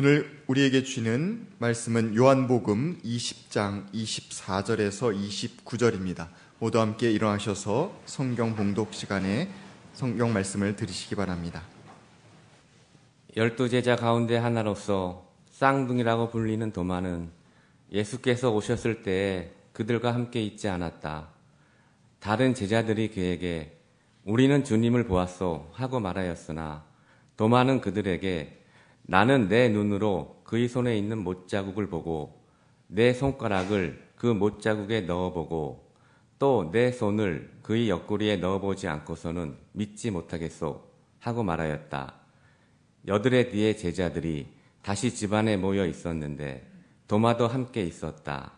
오늘 우리에게 주는 말씀은 요한복음 20장 24절에서 29절입니다. 모두 함께 일어나셔서 성경 봉독 시간에 성경 말씀을 들으시기 바랍니다. 열두 제자 가운데 하나로서 쌍둥이라고 불리는 도마는 예수께서 오셨을 때에 그들과 함께 있지 않았다. 다른 제자들이 그에게 우리는 주님을 보았소 하고 말하였으나 도마는 그들에게 나는 내 눈으로 그의 손에 있는 못자국을 보고 내 손가락을 그 못자국에 넣어보고 또 내 손을 그의 옆구리에 넣어보지 않고서는 믿지 못하겠소 하고 말하였다. 여드레 뒤에 제자들이 다시 집안에 모여 있었는데 도마도 함께 있었다.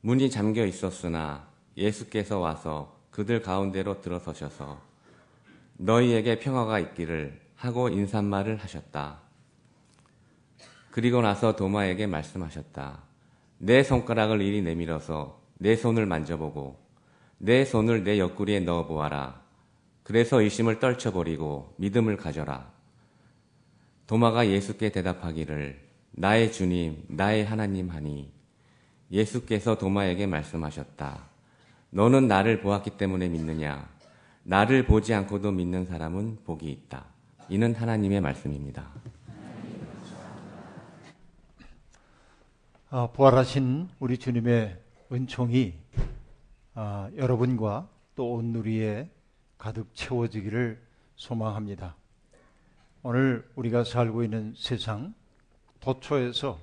문이 잠겨 있었으나 예수께서 와서 그들 가운데로 들어서셔서 너희에게 평화가 있기를 하고 인사말을 하셨다. 그리고 나서 도마에게 말씀하셨다. 내 손가락을 이리 내밀어서 내 손을 만져보고 내 손을 내 옆구리에 넣어 보아라. 그래서 의심을 떨쳐버리고 믿음을 가져라. 도마가 예수께 대답하기를 나의 주님, 나의 하나님 하니 예수께서 도마에게 말씀하셨다. 너는 나를 보았기 때문에 믿느냐? 나를 보지 않고도 믿는 사람은 복이 있다. 이는 하나님의 말씀입니다. 부활하신 우리 주님의 은총이 아, 여러분과 또 온 누리에 가득 채워지기를 소망합니다. 오늘 우리가 살고 있는 세상 도처에서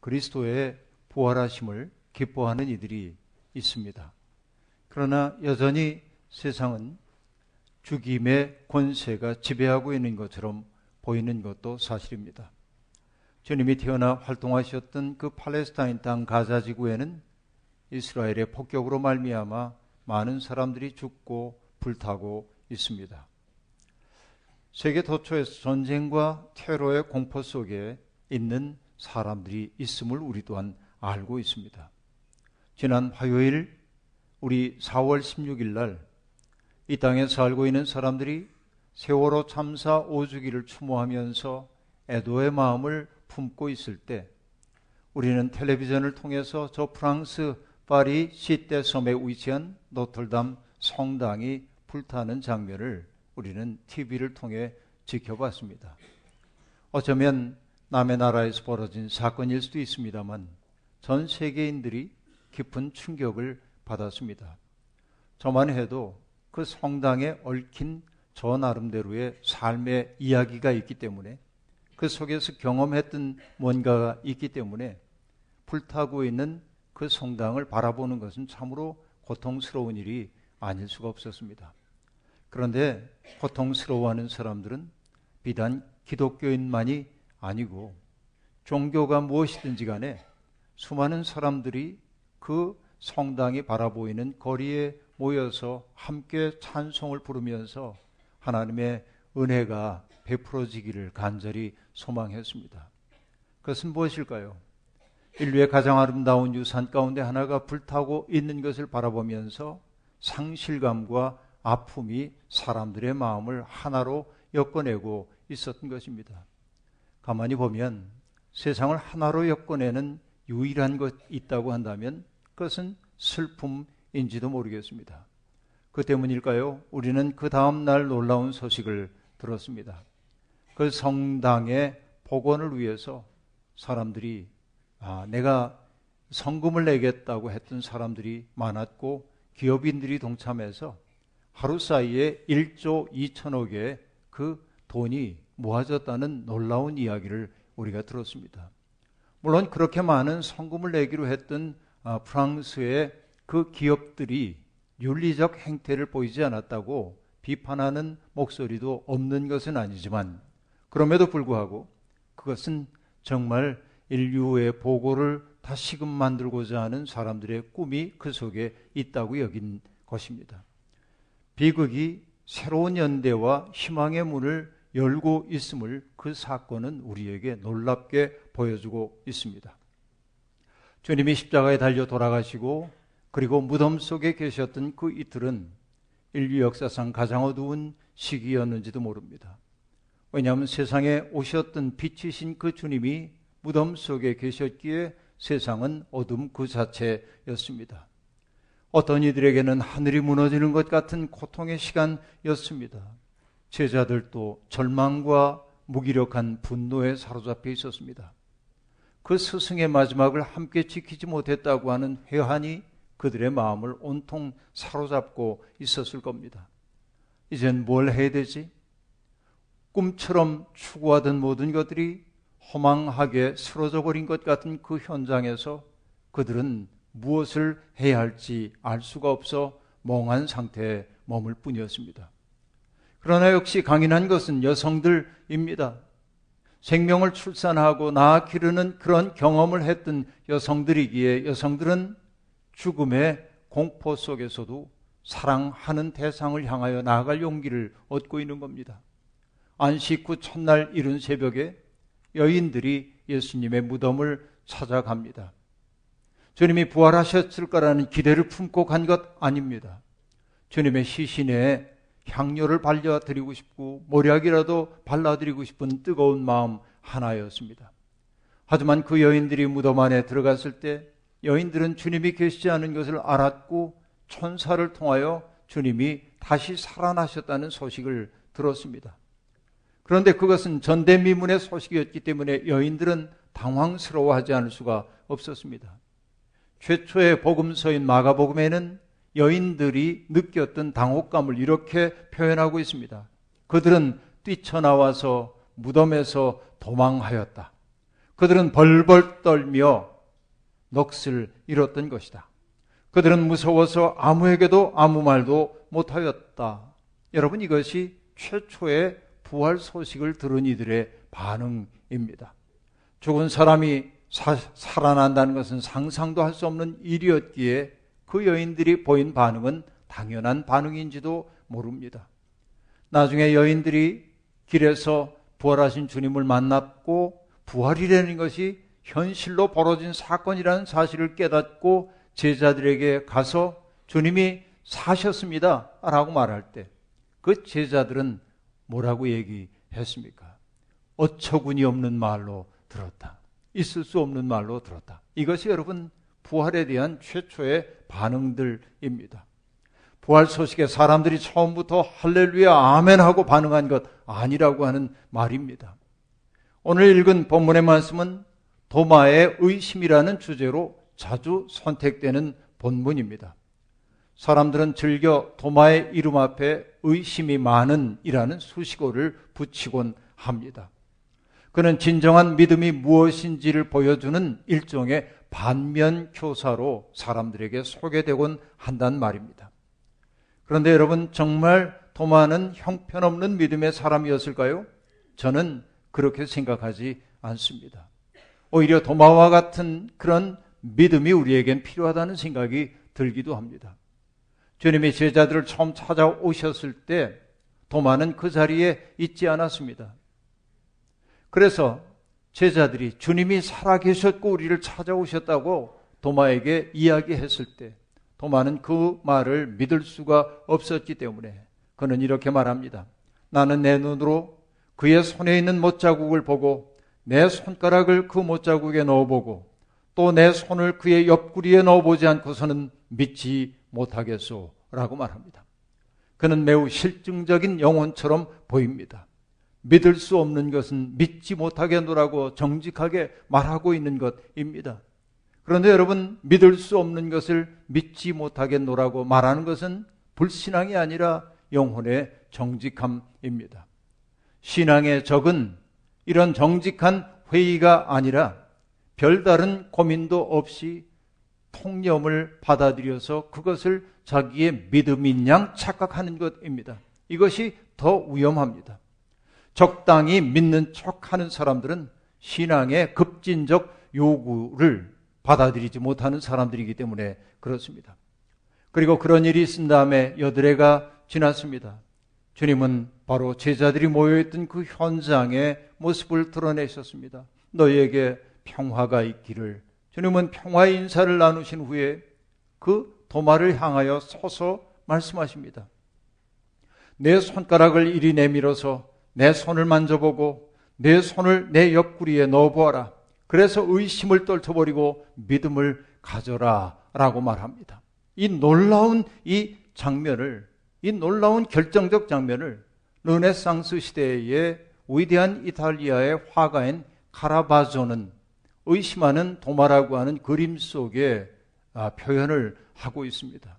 그리스도의 부활하심을 기뻐하는 이들이 있습니다. 그러나 여전히 세상은 죽임의 권세가 지배하고 있는 것처럼 보이는 것도 사실입니다. 주님이 태어나 활동하셨던 그 팔레스타인 땅 가자 지구에는 이스라엘의 폭격으로 말미암아 많은 사람들이 죽고 불타고 있습니다. 세계 도처에서 전쟁과 테러의 공포 속에 있는 사람들이 있음을 우리 또한 알고 있습니다. 지난 화요일 우리 4월 16일 날 이 땅에 살고 있는 사람들이 세월호 참사 5주기를 추모하면서 애도의 마음을 품고 있을 때 우리는 텔레비전을 통해서 저 프랑스 파리 시대 섬에 위치한 노틀담 성당이 불타는 장면을 우리는 TV를 통해 지켜봤습니다. 어쩌면 남의 나라에서 벌어진 사건일 수도 있습니다만 전 세계인들이 깊은 충격을 받았습니다. 저만 해도 그 성당에 얽힌 저 나름대로의 삶의 이야기가 있기 때문에 그 속에서 경험했던 뭔가가 있기 때문에 불타고 있는 그 성당을 바라보는 것은 참으로 고통스러운 일이 아닐 수가 없었습니다. 그런데 고통스러워하는 사람들은 비단 기독교인만이 아니고 종교가 무엇이든지 간에 수많은 사람들이 그 성당이 바라보이는 거리에 모여서 함께 찬송을 부르면서 하나님의 은혜가 베풀어지기를 간절히 소망했습니다. 그것은 무엇일까요? 인류의 가장 아름다운 유산 가운데 하나가 불타고 있는 것을 바라보면서 상실감과 아픔이 사람들의 마음을 하나로 엮어내고 있었던 것입니다. 가만히 보면 세상을 하나로 엮어내는 유일한 것 있다고 한다면 그것은 슬픔인지도 모르겠습니다. 그 때문일까요? 우리는 그 다음날 놀라운 소식을 들었습니다. 그 성당의 복원을 위해서 사람들이 아, 내가 성금을 내겠다고 했던 사람들이 많았고 기업인들이 동참해서 하루 사이에 1조 2천억의 그 돈이 모아졌다는 놀라운 이야기를 우리가 들었습니다. 물론 그렇게 많은 성금을 내기로 했던 아, 프랑스의 그 기업들이 윤리적 행태를 보이지 않았다고 비판하는 목소리도 없는 것은 아니지만 그럼에도 불구하고 그것은 정말 인류의 보고를 다시금 만들고자 하는 사람들의 꿈이 그 속에 있다고 여긴 것입니다. 비극이 새로운 연대와 희망의 문을 열고 있음을 그 사건은 우리에게 놀랍게 보여주고 있습니다. 주님이 십자가에 달려 돌아가시고 그리고 무덤 속에 계셨던 그 이틀은 인류 역사상 가장 어두운 시기였는지도 모릅니다. 왜냐하면 세상에 오셨던 빛이신 그 주님이 무덤 속에 계셨기에 세상은 어둠 그 자체였습니다. 어떤 이들에게는 하늘이 무너지는 것 같은 고통의 시간이었습니다. 제자들도 절망과 무기력한 분노에 사로잡혀 있었습니다. 그 스승의 마지막을 함께 지키지 못했다고 하는 회한이 그들의 마음을 온통 사로잡고 있었을 겁니다. 이젠 뭘 해야 되지? 꿈처럼 추구하던 모든 것들이 허망하게 쓰러져 버린 것 같은 그 현장에서 그들은 무엇을 해야 할지 알 수가 없어 멍한 상태에 머물 뿐이었습니다. 그러나 역시 강인한 것은 여성들입니다. 생명을 출산하고 낳아 기르는 그런 경험을 했던 여성들이기에 여성들은 죽음의 공포 속에서도 사랑하는 대상을 향하여 나아갈 용기를 얻고 있는 겁니다. 안식 후 첫날 이른 새벽에 여인들이 예수님의 무덤을 찾아갑니다. 주님이 부활하셨을 거라는 기대를 품고 간 것 아닙니다. 주님의 시신에 향료를 발려드리고 싶고 모략이라도 발라드리고 싶은 뜨거운 마음 하나였습니다. 하지만 그 여인들이 무덤 안에 들어갔을 때 여인들은 주님이 계시지 않은 것을 알았고 천사를 통하여 주님이 다시 살아나셨다는 소식을 들었습니다. 그런데 그것은 전대미문의 소식이었기 때문에 여인들은 당황스러워하지 않을 수가 없었습니다. 최초의 복음서인 마가복음에는 여인들이 느꼈던 당혹감을 이렇게 표현하고 있습니다. 그들은 뛰쳐나와서 무덤에서 도망하였다. 그들은 벌벌 떨며 넋을 잃었던 것이다. 그들은 무서워서 아무에게도 아무 말도 못하였다. 여러분 이것이 최초의 부활 소식을 들은 이들의 반응입니다. 죽은 사람이 사, 살아난다는 것은 상상도 할 수 없는 일이었기에 그 여인들이 보인 반응은 당연한 반응인지도 모릅니다. 나중에 여인들이 길에서 부활하신 주님을 만났고 부활이라는 것이 현실로 벌어진 사건이라는 사실을 깨닫고 제자들에게 가서 주님이 사셨습니다. 라고 말할 때 그 제자들은 뭐라고 얘기했습니까? 어처구니 없는 말로 들었다. 있을 수 없는 말로 들었다. 이것이 여러분 부활에 대한 최초의 반응들입니다. 부활 소식에 사람들이 처음부터 할렐루야 아멘 하고 반응한 것 아니라고 하는 말입니다. 오늘 읽은 본문의 말씀은 도마의 의심이라는 주제로 자주 선택되는 본문입니다. 사람들은 즐겨 도마의 이름 앞에 의심이 많은 이라는 수식어를 붙이곤 합니다. 그는 진정한 믿음이 무엇인지를 보여주는 일종의 반면 교사로 사람들에게 소개되곤 한단 말입니다. 그런데 여러분 정말 도마는 형편없는 믿음의 사람이었을까요? 저는 그렇게 생각하지 않습니다. 오히려 도마와 같은 그런 믿음이 우리에겐 필요하다는 생각이 들기도 합니다. 주님이 제자들을 처음 찾아오셨을 때 도마는 그 자리에 있지 않았습니다. 그래서 제자들이 주님이 살아계셨고 우리를 찾아오셨다고 도마에게 이야기했을 때 도마는 그 말을 믿을 수가 없었기 때문에 그는 이렇게 말합니다. 나는 내 눈으로 그의 손에 있는 못자국을 보고 내 손가락을 그 못자국에 넣어보고 또 내 손을 그의 옆구리에 넣어보지 않고서는 믿지 못하겠소. 라고 말합니다. 그는 매우 실증적인 영혼처럼 보입니다. 믿을 수 없는 것은 믿지 못하겠노라고 정직하게 말하고 있는 것입니다. 그런데 여러분, 믿을 수 없는 것을 믿지 못하겠노라고 말하는 것은 불신앙이 아니라 영혼의 정직함입니다. 신앙의 적은 이런 정직한 회의가 아니라 별다른 고민도 없이 통념을 받아들여서 그것을 자기의 믿음인 양 착각하는 것입니다. 이것이 더 위험합니다. 적당히 믿는 척 하는 사람들은 신앙의 급진적 요구를 받아들이지 못하는 사람들이기 때문에 그렇습니다. 그리고 그런 일이 있은 다음에 여드레가 지났습니다. 주님은 바로 제자들이 모여있던 그 현장의 모습을 드러내셨습니다. 너희에게 평화가 있기를 주님은 평화의 인사를 나누신 후에 그 도마를 향하여 서서 말씀하십니다. 내 손가락을 이리 내밀어서 내 손을 만져보고 내 손을 내 옆구리에 넣어보아라. 그래서 의심을 떨쳐버리고 믿음을 가져라. 라고 말합니다. 이 놀라운 이 장면을, 이 놀라운 결정적 장면을 르네상스 시대의 위대한 이탈리아의 화가인 카라바조는 의심하는 도마라고 하는 그림 속에 아, 표현을 하고 있습니다.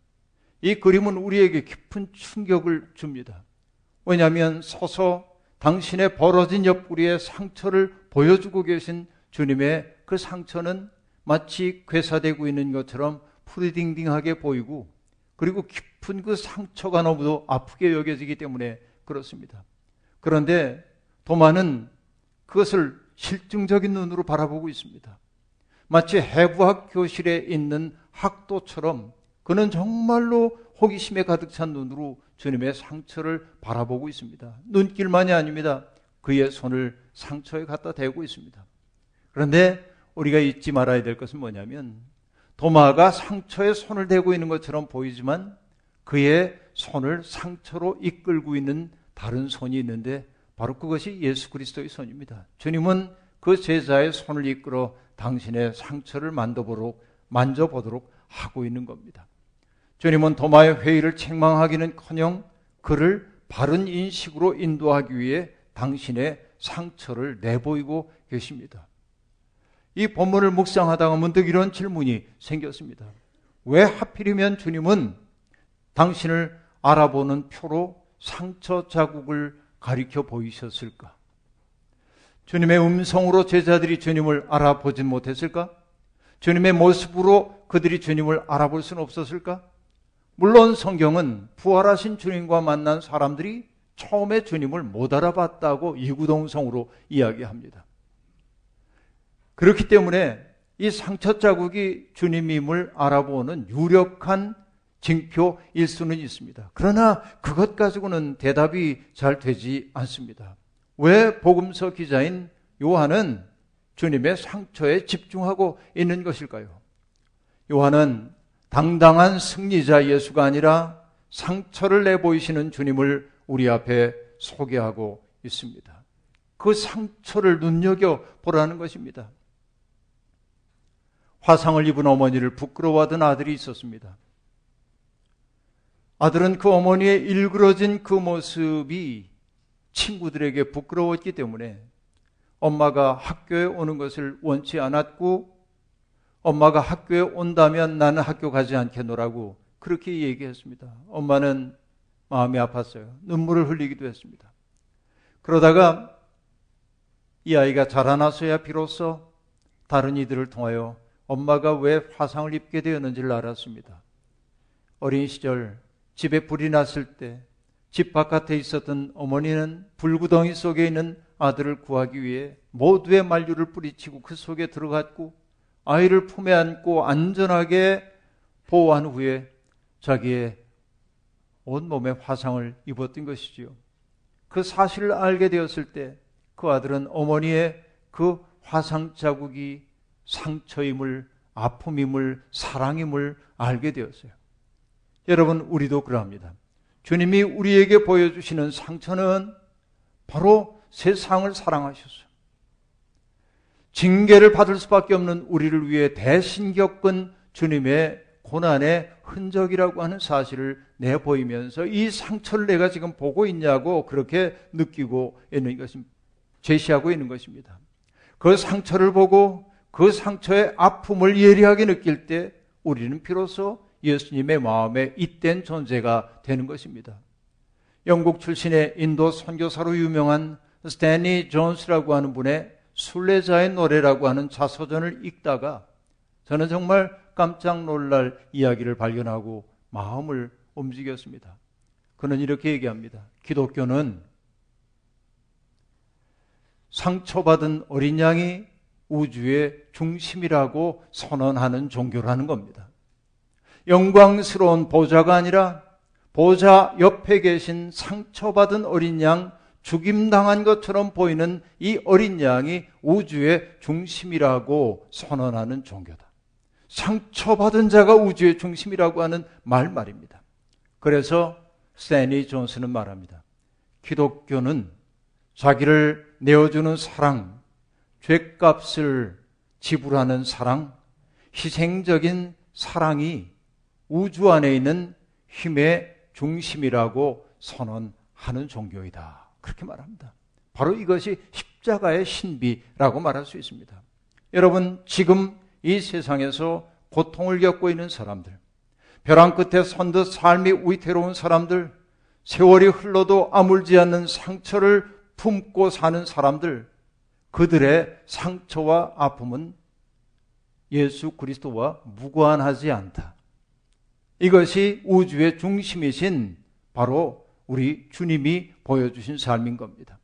이 그림은 우리에게 깊은 충격을 줍니다. 왜냐하면 서서 당신의 벌어진 옆구리에 상처를 보여주고 계신 주님의 그 상처는 마치 괴사되고 있는 것처럼 푸리딩딩하게 보이고 그리고 깊은 그 상처가 너무도 아프게 여겨지기 때문에 그렇습니다. 그런데 도마는 그것을 실증적인 눈으로 바라보고 있습니다. 마치 해부학 교실에 있는 학도처럼 그는 정말로 호기심에 가득 찬 눈으로 주님의 상처를 바라보고 있습니다. 눈길만이 아닙니다. 그의 손을 상처에 갖다 대고 있습니다. 그런데 우리가 잊지 말아야 될 것은 뭐냐면 도마가 상처에 손을 대고 있는 것처럼 보이지만 그의 손을 상처로 이끌고 있는 다른 손이 있는데 바로 그것이 예수 그리스도의 손입니다. 주님은 그 제자의 손을 이끌어 당신의 상처를 만져보도록, 만져보도록 하고 있는 겁니다. 주님은 도마의 회의를 책망하기는 커녕 그를 바른 인식으로 인도하기 위해 당신의 상처를 내보이고 계십니다. 이 본문을 묵상하다가 문득 이런 질문이 생겼습니다. 왜 하필이면 주님은 당신을 알아보는 표로 상처 자국을 가리켜 보이셨을까? 주님의 음성으로 제자들이 주님을 알아보진 못했을까? 주님의 모습으로 그들이 주님을 알아볼 수는 없었을까? 물론 성경은 부활하신 주님과 만난 사람들이 처음에 주님을 못 알아봤다고 이구동성으로 이야기합니다. 그렇기 때문에 이 상처 자국이 주님임을 알아보는 유력한 징표일 수는 있습니다. 그러나 그것 가지고는 대답이 잘 되지 않습니다. 왜 복음서 기자인 요한은 주님의 상처에 집중하고 있는 것일까요? 요한은 당당한 승리자 예수가 아니라 상처를 내보이시는 주님을 우리 앞에 소개하고 있습니다. 그 상처를 눈여겨 보라는 것입니다. 화상을 입은 어머니를 부끄러워하던 아들이 있었습니다. 아들은 그 어머니의 일그러진 그 모습이 친구들에게 부끄러웠기 때문에 엄마가 학교에 오는 것을 원치 않았고 엄마가 학교에 온다면 나는 학교 가지 않겠노라고 그렇게 얘기했습니다. 엄마는 마음이 아팠어요. 눈물을 흘리기도 했습니다. 그러다가 이 아이가 자라나서야 비로소 다른 이들을 통하여 엄마가 왜 화상을 입게 되었는지를 알았습니다. 어린 시절 집에 불이 났을 때 집 바깥에 있었던 어머니는 불구덩이 속에 있는 아들을 구하기 위해 모두의 만류를 뿌리치고 그 속에 들어갔고 아이를 품에 안고 안전하게 보호한 후에 자기의 온몸에 화상을 입었던 것이지요. 그 사실을 알게 되었을 때 그 아들은 어머니의 그 화상 자국이 상처임을, 아픔임을, 사랑임을 알게 되었어요. 여러분, 우리도 그러합니다. 주님이 우리에게 보여주시는 상처는 바로 세상을 사랑하셨어요. 징계를 받을 수밖에 없는 우리를 위해 대신 겪은 주님의 고난의 흔적이라고 하는 사실을 내보이면서 이 상처를 내가 지금 보고 있냐고 그렇게 느끼고 있는 것입니다. 제시하고 있는 것입니다. 그 상처를 보고 그 상처의 아픔을 예리하게 느낄 때 우리는 비로소 예수님의 마음에 잇된 존재가 되는 것입니다. 영국 출신의 인도 선교사로 유명한 스탠리 존스라고 하는 분의 순례자의 노래라고 하는 자서전을 읽다가 저는 정말 깜짝 놀랄 이야기를 발견하고 마음을 움직였습니다. 그는 이렇게 얘기합니다. 기독교는 상처받은 어린 양이 우주의 중심이라고 선언하는 종교라는 겁니다. 영광스러운 보좌가 아니라 보좌 옆에 계신 상처받은 어린 양, 죽임당한 것처럼 보이는 이 어린 양이 우주의 중심이라고 선언하는 종교다. 상처받은 자가 우주의 중심이라고 하는 말 말입니다. 그래서 세니 존스는 말합니다. 기독교는 자기를 내어주는 사랑, 죄값을 지불하는 사랑, 희생적인 사랑이 우주 안에 있는 힘의 중심이라고 선언하는 종교이다. 그렇게 말합니다. 바로 이것이 십자가의 신비라고 말할 수 있습니다. 여러분, 지금 이 세상에서 고통을 겪고 있는 사람들, 벼랑 끝에 선 듯 삶이 위태로운 사람들, 세월이 흘러도 아물지 않는 상처를 품고 사는 사람들, 그들의 상처와 아픔은 예수 그리스도와 무관하지 않다. 이것이 우주의 중심이신 바로 우리 주님이 보여주신 삶인 겁니다.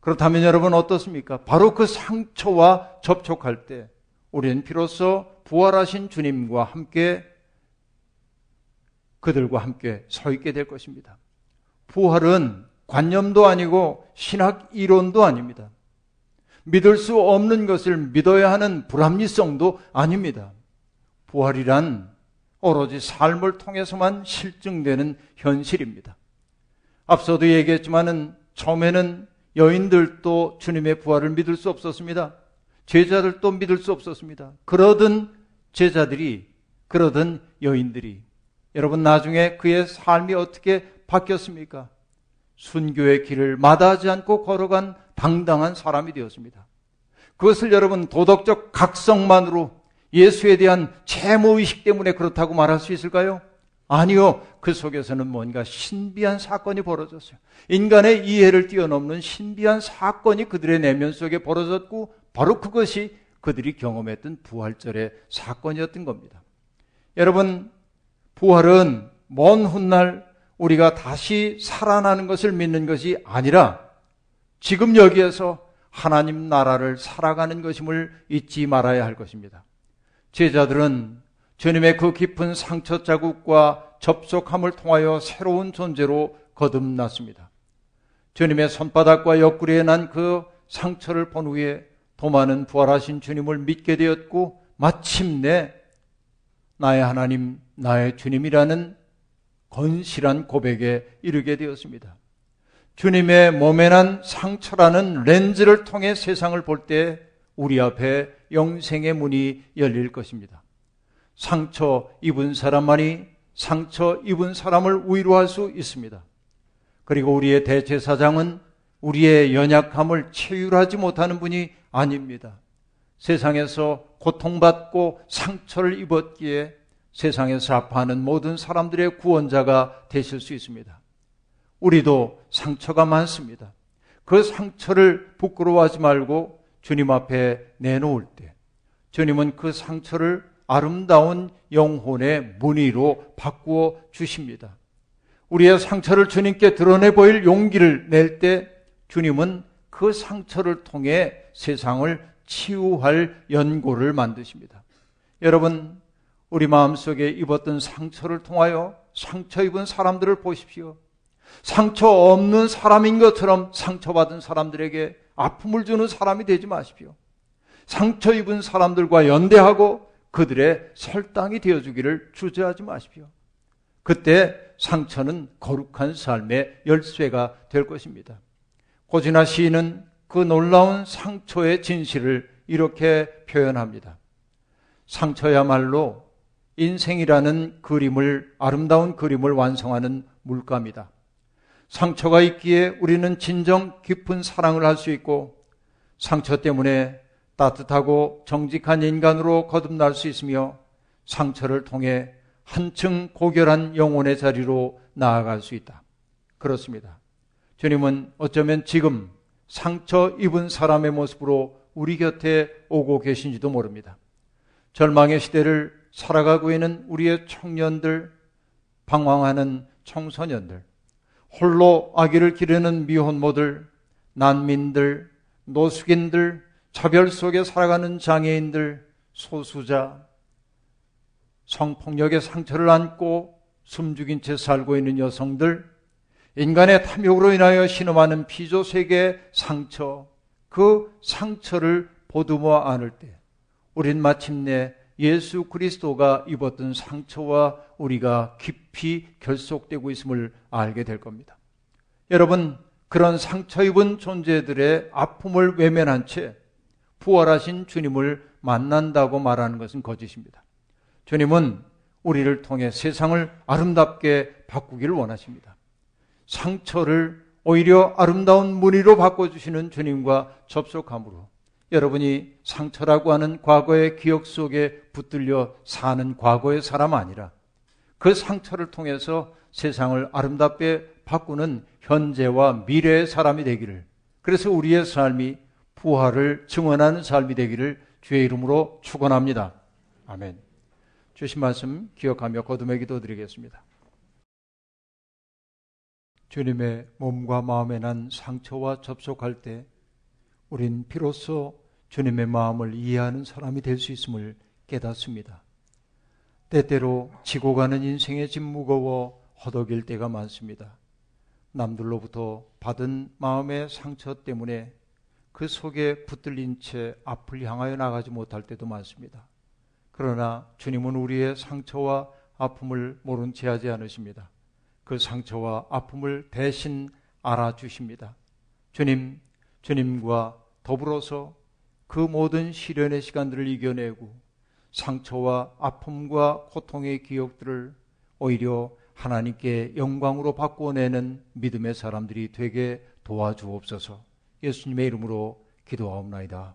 그렇다면 여러분 어떻습니까? 바로 그 상처와 접촉할 때 우리는 비로소 부활하신 주님과 함께 그들과 함께 서 있게 될 것입니다. 부활은 관념도 아니고 신학 이론도 아닙니다. 믿을 수 없는 것을 믿어야 하는 불합리성도 아닙니다. 부활이란 오로지 삶을 통해서만 실증되는 현실입니다. 앞서도 얘기했지만은 처음에는 여인들도 주님의 부활을 믿을 수 없었습니다. 제자들도 믿을 수 없었습니다. 그러던 제자들이, 그러던 여인들이, 여러분 나중에 그의 삶이 어떻게 바뀌었습니까? 순교의 길을 마다하지 않고 걸어간 당당한 사람이 되었습니다. 그것을 여러분 도덕적 각성만으로 예수에 대한 채무의식 때문에 그렇다고 말할 수 있을까요? 아니요. 그 속에서는 뭔가 신비한 사건이 벌어졌어요. 인간의 이해를 뛰어넘는 신비한 사건이 그들의 내면 속에 벌어졌고 바로 그것이 그들이 경험했던 부활절의 사건이었던 겁니다. 여러분, 부활은 먼 훗날 우리가 다시 살아나는 것을 믿는 것이 아니라 지금 여기에서 하나님 나라를 살아가는 것임을 잊지 말아야 할 것입니다. 제자들은 주님의 그 깊은 상처 자국과 접속함을 통하여 새로운 존재로 거듭났습니다. 주님의 손바닥과 옆구리에 난 그 상처를 본 후에 도마는 부활하신 주님을 믿게 되었고 마침내 나의 하나님, 나의 주님이라는 건실한 고백에 이르게 되었습니다. 주님의 몸에 난 상처라는 렌즈를 통해 세상을 볼 때 우리 앞에 영생의 문이 열릴 것입니다. 상처 입은 사람만이 상처 입은 사람을 위로할 수 있습니다. 그리고 우리의 대제사장은 우리의 연약함을 체휼하지 못하는 분이 아닙니다. 세상에서 고통받고 상처를 입었기에 세상에서 아파하는 모든 사람들의 구원자가 되실 수 있습니다. 우리도 상처가 많습니다. 그 상처를 부끄러워하지 말고 주님 앞에 내놓을 때 주님은 그 상처를 아름다운 영혼의 무늬로 바꾸어 주십니다. 우리의 상처를 주님께 드러내 보일 용기를 낼 때 주님은 그 상처를 통해 세상을 치유할 연고를 만드십니다. 여러분, 우리 마음속에 입었던 상처를 통하여 상처 입은 사람들을 보십시오. 상처 없는 사람인 것처럼 상처받은 사람들에게 아픔을 주는 사람이 되지 마십시오. 상처 입은 사람들과 연대하고 그들의 설당이 되어주기를 주저하지 마십시오. 그때 상처는 거룩한 삶의 열쇠가 될 것입니다. 고진아 시인은 그 놀라운 상처의 진실을 이렇게 표현합니다. 상처야말로 인생이라는 그림을, 아름다운 그림을 완성하는 물감이다. 상처가 있기에 우리는 진정 깊은 사랑을 할 수 있고 상처 때문에 따뜻하고 정직한 인간으로 거듭날 수 있으며 상처를 통해 한층 고결한 영혼의 자리로 나아갈 수 있다. 그렇습니다. 주님은 어쩌면 지금 상처 입은 사람의 모습으로 우리 곁에 오고 계신지도 모릅니다. 절망의 시대를 살아가고 있는 우리의 청년들, 방황하는 청소년들, 홀로 아기를 기르는 미혼모들, 난민들, 노숙인들, 차별 속에 살아가는 장애인들, 소수자, 성폭력의 상처를 안고 숨죽인 채 살고 있는 여성들, 인간의 탐욕으로 인하여 신음하는 피조 세계의 상처, 그 상처를 보듬어 안을 때, 우린 마침내 예수 그리스도가 입었던 상처와 우리가 깊이 결속되고 있음을 알게 될 겁니다. 여러분, 그런 상처 입은 존재들의 아픔을 외면한 채 부활하신 주님을 만난다고 말하는 것은 거짓입니다. 주님은 우리를 통해 세상을 아름답게 바꾸기를 원하십니다. 상처를 오히려 아름다운 무늬로 바꿔주시는 주님과 접속함으로 여러분이 상처라고 하는 과거의 기억 속에 붙들려 사는 과거의 사람 아니라 그 상처를 통해서 세상을 아름답게 바꾸는 현재와 미래의 사람이 되기를 그래서 우리의 삶이 부활을 증언하는 삶이 되기를 주의 이름으로 축원합니다. 아멘. 주신 말씀 기억하며 거듭의 기도 드리겠습니다. 주님의 몸과 마음에 난 상처와 접속할 때 우린 비로소 주님의 마음을 이해하는 사람이 될 수 있음을 깨닫습니다. 때때로 지고 가는 인생의 짐 무거워 허덕일 때가 많습니다. 남들로부터 받은 마음의 상처 때문에 그 속에 붙들린 채 앞을 향하여 나가지 못할 때도 많습니다. 그러나 주님은 우리의 상처와 아픔을 모른 채 하지 않으십니다. 그 상처와 아픔을 대신 알아주십니다. 주님, 주님과 더불어서 그 모든 시련의 시간들을 이겨내고 상처와 아픔과 고통의 기억들을 오히려 하나님께 영광으로 바꾸어내는 믿음의 사람들이 되게 도와주옵소서 예수님의 이름으로 기도하옵나이다.